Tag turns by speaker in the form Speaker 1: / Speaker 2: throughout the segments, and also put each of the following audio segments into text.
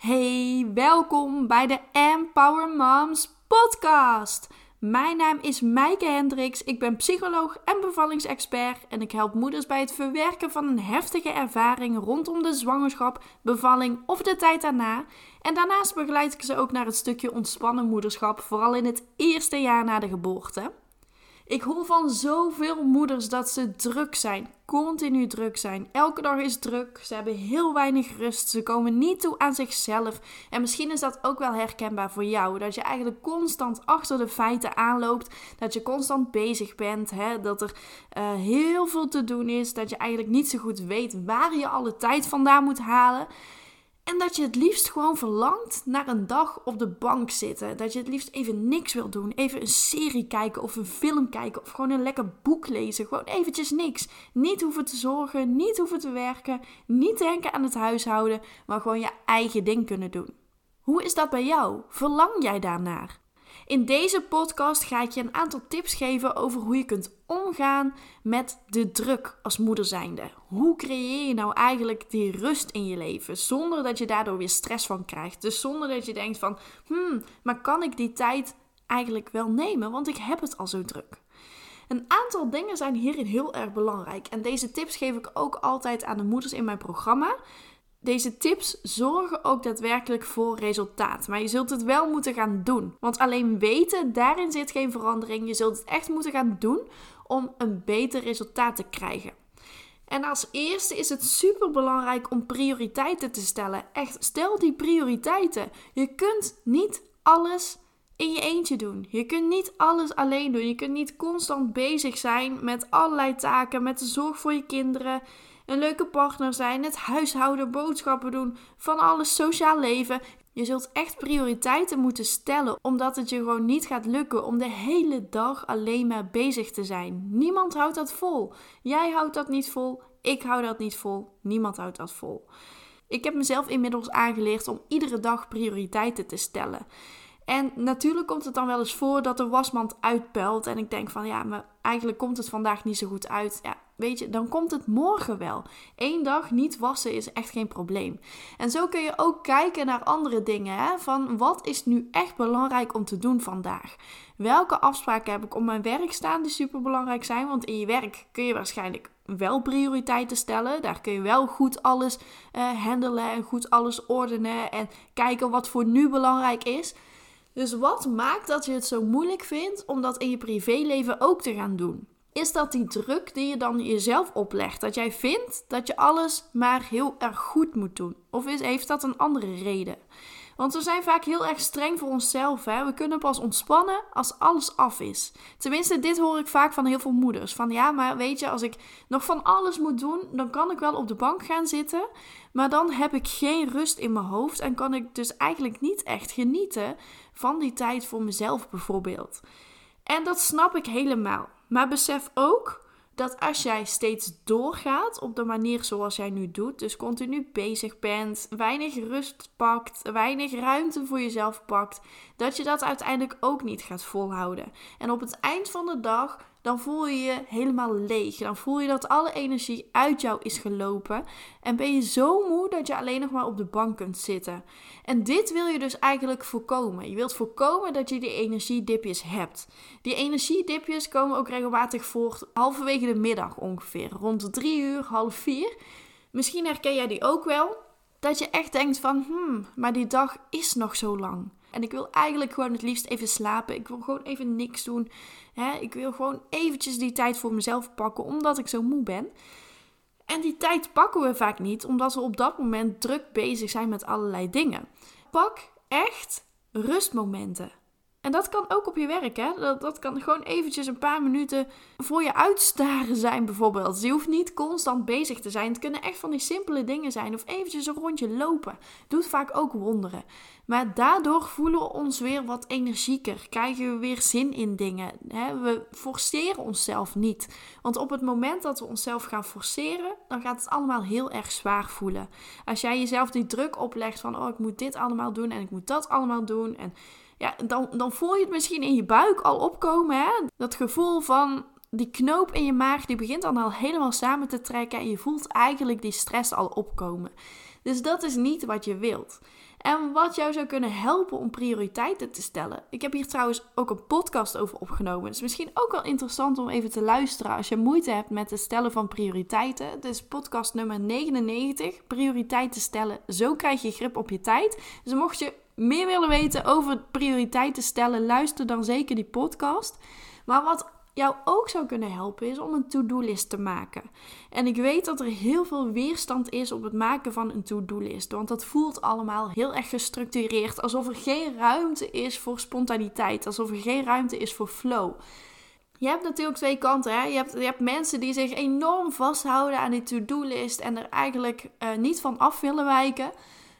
Speaker 1: Hey, welkom bij de Empower Moms podcast. Mijn naam is Maaike Hendricks. Ik ben psycholoog en bevallingsexpert en ik help moeders bij het verwerken van een heftige ervaring rondom de zwangerschap, bevalling of de tijd daarna. En daarnaast begeleid ik ze ook naar het stukje ontspannen moederschap, vooral in het eerste jaar na de geboorte. Ik hoor van zoveel moeders dat ze druk zijn, continu druk zijn. Elke dag is druk, ze hebben heel weinig rust, ze komen niet toe aan zichzelf. En misschien is dat ook wel herkenbaar voor jou, dat je eigenlijk constant achter de feiten aanloopt, dat je constant bezig bent, hè? dat er uh, heel veel te doen is, dat je eigenlijk niet zo goed weet waar je alle tijd vandaan moet halen. En dat je het liefst gewoon verlangt naar een dag op de bank zitten. Dat je het liefst even niks wil doen. Even een serie kijken of een film kijken of gewoon een lekker boek lezen. Gewoon eventjes niks. Niet hoeven te zorgen, niet hoeven te werken, niet denken aan het huishouden, maar gewoon je eigen ding kunnen doen. Hoe is dat bij jou? Verlang jij daarnaar? In deze podcast ga ik je een aantal tips geven over hoe je kunt omgaan met de druk als moeder zijnde. Hoe creëer je nou eigenlijk die rust in je leven zonder dat je daardoor weer stress van krijgt? Dus zonder dat je denkt van, hmm, maar kan ik die tijd eigenlijk wel nemen, want ik heb het al zo druk. Een aantal dingen zijn hierin heel erg belangrijk en deze tips geef ik ook altijd aan de moeders in mijn programma. Deze tips zorgen ook daadwerkelijk voor resultaat. Maar je zult het wel moeten gaan doen. Want alleen weten, daarin zit geen verandering. Je zult het echt moeten gaan doen om een beter resultaat te krijgen. En als eerste is het super belangrijk om prioriteiten te stellen. Echt, stel die prioriteiten. Je kunt niet alles in je eentje doen. Je kunt niet alles alleen doen. Je kunt niet constant bezig zijn met allerlei taken, met de zorg voor je kinderen een leuke partner zijn, het huishouden, boodschappen doen, van alles sociaal leven. Je zult echt prioriteiten moeten stellen, omdat het je gewoon niet gaat lukken om de hele dag alleen maar bezig te zijn. Niemand houdt dat vol. Jij houdt dat niet vol, ik hou dat niet vol, niemand houdt dat vol. Ik heb mezelf inmiddels aangeleerd om iedere dag prioriteiten te stellen. En natuurlijk komt het dan wel eens voor dat de wasmand uitpelt en ik denk van ja, maar eigenlijk komt het vandaag niet zo goed uit. Ja, weet je, dan komt het morgen wel. Eén dag niet wassen is echt geen probleem. En zo kun je ook kijken naar andere dingen. Hè? Van wat is nu echt belangrijk om te doen vandaag? Welke afspraken heb ik op mijn werk staan die super belangrijk zijn? Want in je werk kun je waarschijnlijk wel prioriteiten stellen. Daar kun je wel goed alles uh, handelen en goed alles ordenen en kijken wat voor nu belangrijk is. Dus wat maakt dat je het zo moeilijk vindt om dat in je privéleven ook te gaan doen? Is dat die druk die je dan jezelf oplegt? Dat jij vindt dat je alles maar heel erg goed moet doen? Of is, heeft dat een andere reden? Want we zijn vaak heel erg streng voor onszelf. Hè? We kunnen pas ontspannen als alles af is. Tenminste, dit hoor ik vaak van heel veel moeders. Van ja, maar weet je, als ik nog van alles moet doen, dan kan ik wel op de bank gaan zitten. Maar dan heb ik geen rust in mijn hoofd en kan ik dus eigenlijk niet echt genieten van die tijd voor mezelf bijvoorbeeld. En dat snap ik helemaal. Maar besef ook dat als jij steeds doorgaat op de manier zoals jij nu doet, dus continu bezig bent, weinig rust pakt, weinig ruimte voor jezelf pakt, dat je dat uiteindelijk ook niet gaat volhouden. En op het eind van de dag dan voel je je helemaal leeg. Dan voel je dat alle energie uit jou is gelopen. En ben je zo moe dat je alleen nog maar op de bank kunt zitten. En dit wil je dus eigenlijk voorkomen. Je wilt voorkomen dat je die energiedipjes hebt. Die energiedipjes komen ook regelmatig voor halverwege de middag ongeveer. Rond drie uur, half vier. Misschien herken jij die ook wel. Dat je echt denkt van, hmm, maar die dag is nog zo lang. En ik wil eigenlijk gewoon het liefst even slapen. Ik wil gewoon even niks doen. Hè? Ik wil gewoon eventjes die tijd voor mezelf pakken, omdat ik zo moe ben. En die tijd pakken we vaak niet, omdat we op dat moment druk bezig zijn met allerlei dingen. Pak echt rustmomenten. En dat kan ook op je werk, hè? Dat, dat kan gewoon eventjes een paar minuten voor je uitstaren zijn, bijvoorbeeld. Je hoeft niet constant bezig te zijn. Het kunnen echt van die simpele dingen zijn. Of eventjes een rondje lopen. Doet vaak ook wonderen. Maar daardoor voelen we ons weer wat energieker. Krijgen we weer zin in dingen. We forceren onszelf niet. Want op het moment dat we onszelf gaan forceren, dan gaat het allemaal heel erg zwaar voelen. Als jij jezelf die druk oplegt van, oh, ik moet dit allemaal doen en ik moet dat allemaal doen. En ja, dan, dan voel je het misschien in je buik al opkomen. Hè? Dat gevoel van die knoop in je maag, die begint dan al helemaal samen te trekken. En je voelt eigenlijk die stress al opkomen. Dus dat is niet wat je wilt. En wat jou zou kunnen helpen om prioriteiten te stellen. Ik heb hier trouwens ook een podcast over opgenomen. Is misschien ook wel interessant om even te luisteren als je moeite hebt met het stellen van prioriteiten. Het is podcast nummer 99. Prioriteiten stellen. Zo krijg je grip op je tijd. Dus mocht je meer willen weten over prioriteiten stellen, luister dan zeker die podcast. Maar wat jou ook zou kunnen helpen is om een to-do-list te maken. En ik weet dat er heel veel weerstand is op het maken van een to-do-list, want dat voelt allemaal heel erg gestructureerd, alsof er geen ruimte is voor spontaniteit, alsof er geen ruimte is voor flow. Je hebt natuurlijk twee kanten. Hè? Je, hebt, je hebt mensen die zich enorm vasthouden aan die to-do-list en er eigenlijk uh, niet van af willen wijken.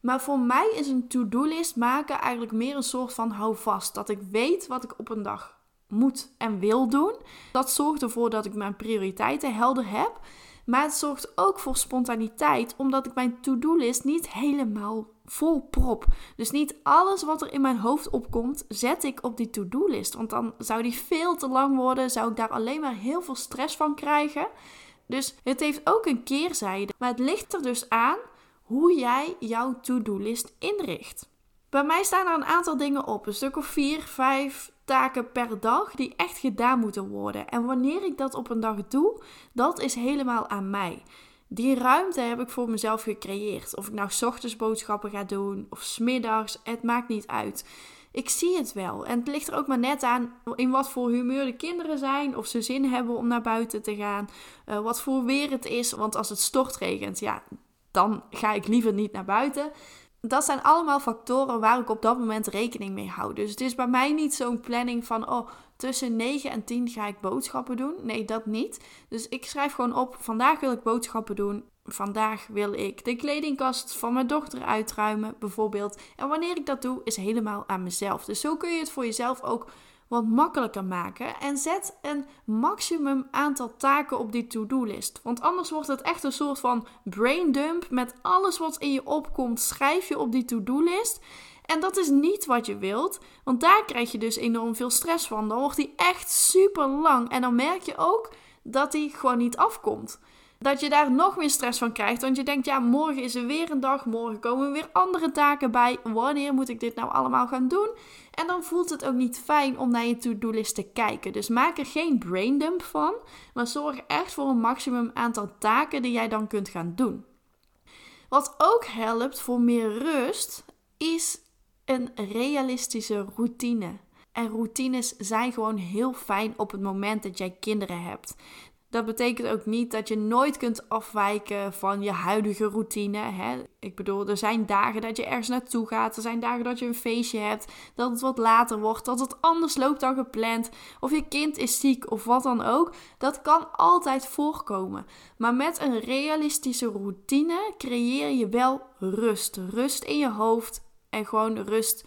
Speaker 1: Maar voor mij is een to-do-list maken eigenlijk meer een soort van houvast. Dat ik weet wat ik op een dag moet en wil doen. Dat zorgt ervoor dat ik mijn prioriteiten helder heb. Maar het zorgt ook voor spontaniteit, omdat ik mijn to-do-list niet helemaal vol prop. Dus niet alles wat er in mijn hoofd opkomt, zet ik op die to-do-list. Want dan zou die veel te lang worden, zou ik daar alleen maar heel veel stress van krijgen. Dus het heeft ook een keerzijde. Maar het ligt er dus aan hoe jij jouw to-do-list inricht. Bij mij staan er een aantal dingen op, een stuk of vier, vijf taken per dag die echt gedaan moeten worden. En wanneer ik dat op een dag doe, dat is helemaal aan mij. Die ruimte heb ik voor mezelf gecreëerd. Of ik nou ochtends boodschappen ga doen of smiddags, het maakt niet uit. Ik zie het wel. En het ligt er ook maar net aan in wat voor humeur de kinderen zijn. Of ze zin hebben om naar buiten te gaan. Uh, wat voor weer het is. Want als het stortregent, ja, dan ga ik liever niet naar buiten. Dat zijn allemaal factoren waar ik op dat moment rekening mee hou. Dus het is bij mij niet zo'n planning van, oh, tussen 9 en 10 ga ik boodschappen doen. Nee, dat niet. Dus ik schrijf gewoon op, vandaag wil ik boodschappen doen. Vandaag wil ik de kledingkast van mijn dochter uitruimen, bijvoorbeeld. En wanneer ik dat doe, is helemaal aan mezelf. Dus zo kun je het voor jezelf ook wat makkelijker maken. En zet een maximum aantal taken op die to-do-list. Want anders wordt het echt een soort van brain dump. Met alles wat in je opkomt, schrijf je op die to-do-list. En dat is niet wat je wilt, want daar krijg je dus enorm veel stress van. Dan wordt die echt super lang en dan merk je ook dat die gewoon niet afkomt dat je daar nog meer stress van krijgt. Want je denkt, ja, morgen is er weer een dag, morgen komen weer andere taken bij. Wanneer moet ik dit nou allemaal gaan doen? En dan voelt het ook niet fijn om naar je to-do-list te kijken. Dus maak er geen braindump van, maar zorg echt voor een maximum aantal taken die jij dan kunt gaan doen. Wat ook helpt voor meer rust, is een realistische routine. En routines zijn gewoon heel fijn op het moment dat jij kinderen hebt. Dat betekent ook niet dat je nooit kunt afwijken van je huidige routine. Hè? Ik bedoel, er zijn dagen dat je ergens naartoe gaat. Er zijn dagen dat je een feestje hebt. Dat het wat later wordt. Dat het anders loopt dan gepland. Of je kind is ziek of wat dan ook. Dat kan altijd voorkomen. Maar met een realistische routine creëer je wel rust. Rust in je hoofd en gewoon rust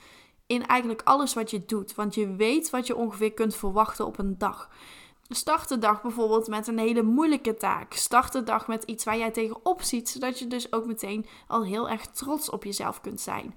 Speaker 1: in eigenlijk alles wat je doet. Want je weet wat je ongeveer kunt verwachten op een dag. Start de dag bijvoorbeeld met een hele moeilijke taak. Start de dag met iets waar jij tegenop ziet, zodat je dus ook meteen al heel erg trots op jezelf kunt zijn.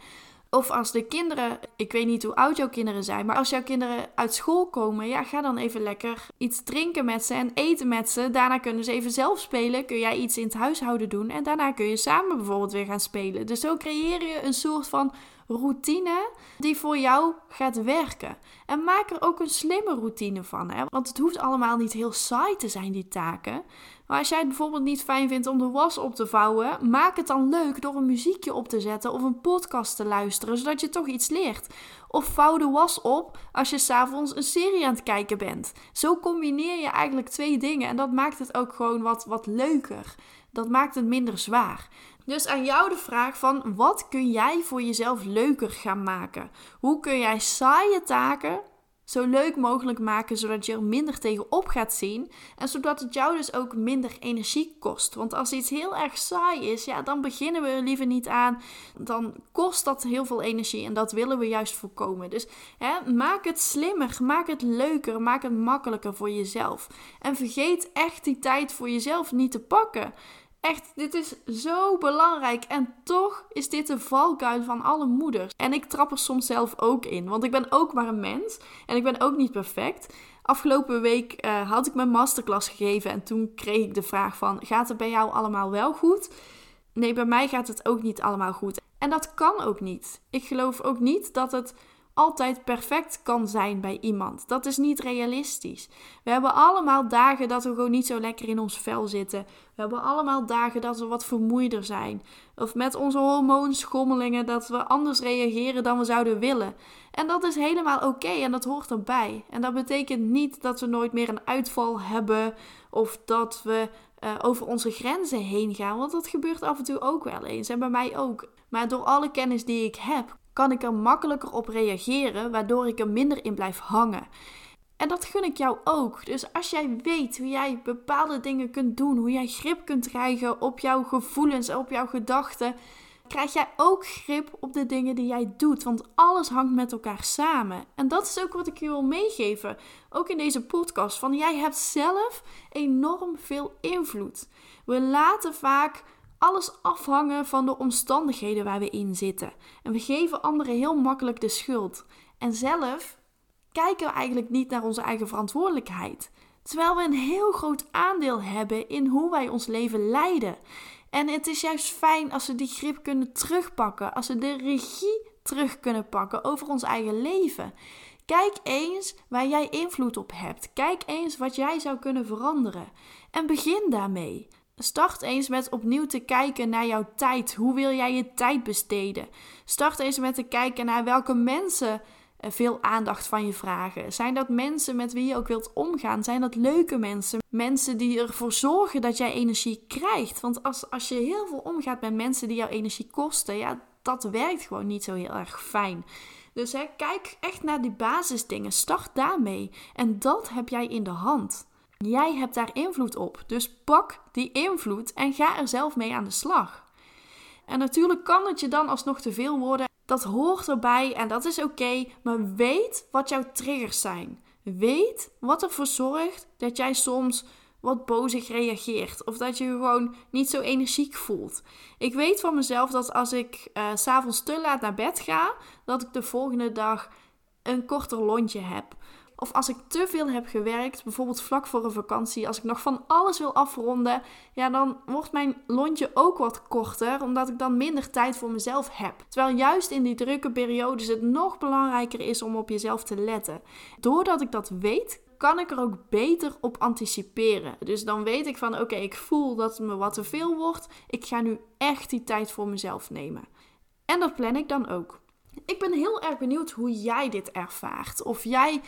Speaker 1: Of als de kinderen, ik weet niet hoe oud jouw kinderen zijn, maar als jouw kinderen uit school komen, ja, ga dan even lekker iets drinken met ze en eten met ze. Daarna kunnen ze even zelf spelen. Kun jij iets in het huishouden doen en daarna kun je samen bijvoorbeeld weer gaan spelen. Dus zo creëer je een soort van routine die voor jou gaat werken. En maak er ook een slimme routine van. Hè? Want het hoeft allemaal niet heel saai te zijn, die taken. Maar als jij het bijvoorbeeld niet fijn vindt om de was op te vouwen, maak het dan leuk door een muziekje op te zetten of een podcast te luisteren, zodat je toch iets leert. Of vouw de was op als je s'avonds een serie aan het kijken bent. Zo combineer je eigenlijk twee dingen en dat maakt het ook gewoon wat, wat leuker. Dat maakt het minder zwaar. Dus aan jou de vraag van wat kun jij voor jezelf leuker gaan maken? Hoe kun jij saaie taken zo leuk mogelijk maken, zodat je er minder tegenop gaat zien en zodat het jou dus ook minder energie kost. Want als iets heel erg saai is, ja, dan beginnen we er liever niet aan. Dan kost dat heel veel energie en dat willen we juist voorkomen. Dus hè, maak het slimmer, maak het leuker, maak het makkelijker voor jezelf. En vergeet echt die tijd voor jezelf niet te pakken. Echt, dit is zo belangrijk. En toch is dit de valkuil van alle moeders. En ik trap er soms zelf ook in. Want ik ben ook maar een mens. En ik ben ook niet perfect. Afgelopen week uh, had ik mijn masterclass gegeven. En toen kreeg ik de vraag van... Gaat het bij jou allemaal wel goed? nee, bij mij gaat het ook niet allemaal goed. En dat kan ook niet. Ik geloof ook niet dat het altijd perfect kan zijn bij iemand. Dat is niet realistisch. We hebben allemaal dagen dat we gewoon niet zo lekker in ons vel zitten. We hebben allemaal dagen dat we wat vermoeider zijn. Of met onze hormoonschommelingen dat we anders reageren dan we zouden willen. En dat is helemaal oké en dat hoort erbij. En dat betekent niet dat we nooit meer een uitval hebben of dat we uh, over onze grenzen heen gaan. Want dat gebeurt af en toe ook wel eens. En bij mij ook. Maar door alle kennis die ik heb, kan ik er makkelijker op reageren, waardoor ik er minder in blijf hangen. En dat gun ik jou ook. Dus als jij weet hoe jij bepaalde dingen kunt doen, hoe jij grip kunt krijgen op jouw gevoelens, op jouw gedachten, krijg jij ook grip op de dingen die jij doet. Want alles hangt met elkaar samen. En dat is ook wat ik je wil meegeven. Ook in deze podcast. Van jij hebt zelf enorm veel invloed. We laten vaak alles afhangen van de omstandigheden waar we in zitten. En we geven anderen heel makkelijk de schuld. En zelf kijken we eigenlijk niet naar onze eigen verantwoordelijkheid. Terwijl we een heel groot aandeel hebben in hoe wij ons leven leiden. En het is juist fijn als we die grip kunnen terugpakken, als we de regie terug kunnen pakken over ons eigen leven. Kijk eens waar jij invloed op hebt. Kijk eens wat jij zou kunnen veranderen. En begin daarmee. Start eens met opnieuw te kijken naar jouw tijd. Hoe wil jij je tijd besteden? Start eens met te kijken naar welke mensen eh, veel aandacht van je vragen. Zijn dat mensen met wie je ook wilt omgaan? Zijn dat leuke mensen? Mensen die ervoor zorgen dat jij energie krijgt? Want als, als je heel veel omgaat met mensen die jouw energie kosten, ja, dat werkt gewoon niet zo heel erg fijn. Dus hè, kijk echt naar die basisdingen. Start daarmee. En dat heb jij in de hand. Jij hebt daar invloed op. Dus pak die invloed en ga er zelf mee aan de slag. En natuurlijk kan het je dan alsnog te veel worden. Dat hoort erbij en dat is oké. maar weet wat jouw triggers zijn. Weet wat ervoor zorgt dat jij soms wat bozig reageert. Of dat je je gewoon niet zo energiek voelt. Ik weet van mezelf dat als ik uh, s'avonds te laat naar bed ga, dat ik de volgende dag een korter lontje heb. Of als ik te veel heb gewerkt, bijvoorbeeld vlak voor een vakantie, als ik nog van alles wil afronden, ja, dan wordt mijn lontje ook wat korter, omdat ik dan minder tijd voor mezelf heb. Terwijl juist in die drukke periodes het nog belangrijker is om op jezelf te letten. Doordat ik dat weet, kan ik er ook beter op anticiperen. Dus dan weet ik van oké, ik voel dat het me wat te veel wordt. Ik ga nu echt die tijd voor mezelf nemen. En dat plan ik dan ook. Ik ben heel erg benieuwd hoe jij dit ervaart. Of jij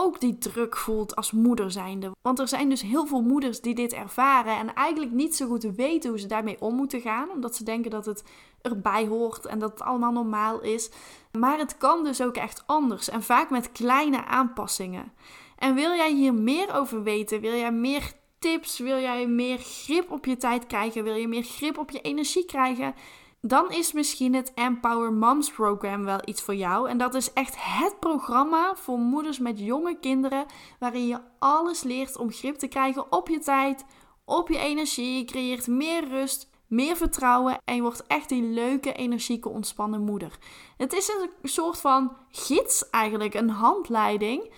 Speaker 1: ook die druk voelt als moeder zijnde. Want er zijn dus heel veel moeders die dit ervaren en eigenlijk niet zo goed weten hoe ze daarmee om moeten gaan, omdat ze denken dat het erbij hoort en dat het allemaal normaal is. Maar het kan dus ook echt anders en vaak met kleine aanpassingen. En wil jij hier meer over weten? Wil jij meer tips? Wil jij meer grip op je tijd krijgen? Wil je meer grip op je energie krijgen? Dan is misschien het Empower Moms Program wel iets voor jou. En dat is echt het programma voor moeders met jonge kinderen, waarin je alles leert om grip te krijgen op je tijd, op je energie. Je creëert meer rust, meer vertrouwen en je wordt echt die leuke, energieke, ontspannen moeder. Het is een soort van gids eigenlijk, een handleiding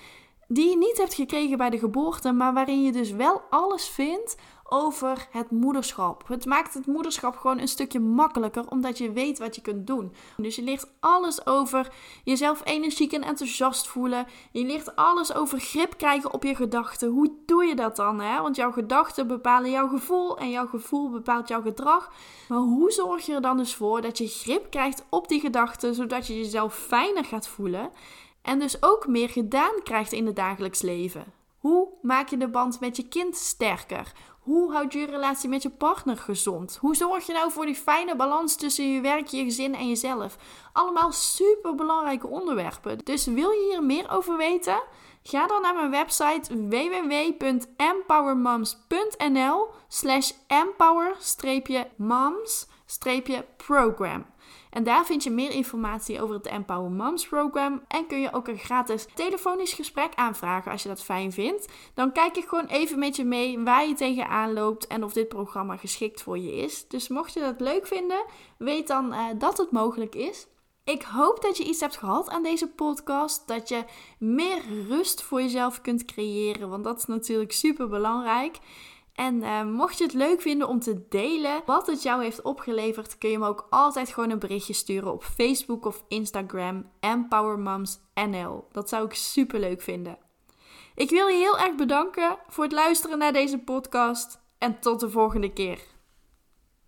Speaker 1: die je niet hebt gekregen bij de geboorte, maar waarin je dus wel alles vindt over het moederschap. Het maakt het moederschap gewoon een stukje makkelijker, omdat je weet wat je kunt doen. Dus je leert alles over jezelf energiek en enthousiast voelen. Je leert alles over grip krijgen op je gedachten. Hoe doe je dat dan? Hè? Want jouw gedachten bepalen jouw gevoel en jouw gevoel bepaalt jouw gedrag. Maar hoe zorg je er dan dus voor dat je grip krijgt op die gedachten, zodat je jezelf fijner gaat voelen? En dus ook meer gedaan krijgt in het dagelijks leven. Hoe maak je de band met je kind sterker? Hoe houd je je relatie met je partner gezond? Hoe zorg je nou voor die fijne balans tussen je werk, je gezin en jezelf? Allemaal super belangrijke onderwerpen. Dus wil je hier meer over weten? Ga dan naar mijn website www.empowermoms.nl slash empower-moms-program. En daar vind je meer informatie over het Empower Moms Program. En kun je ook een gratis telefonisch gesprek aanvragen als je dat fijn vindt. Dan kijk ik gewoon even met je mee waar je tegenaan loopt en of dit programma geschikt voor je is. Dus mocht je dat leuk vinden, weet dan uh, dat het mogelijk is. Ik hoop dat je iets hebt gehad aan deze podcast. Dat je meer rust voor jezelf kunt creëren. Want dat is natuurlijk super belangrijk. En uh, mocht je het leuk vinden om te delen wat het jou heeft opgeleverd, kun je me ook altijd gewoon een berichtje sturen op Facebook of Instagram EmpowerMomsNL. Dat zou ik super leuk vinden. Ik wil je heel erg bedanken voor het luisteren naar deze podcast en tot de volgende keer.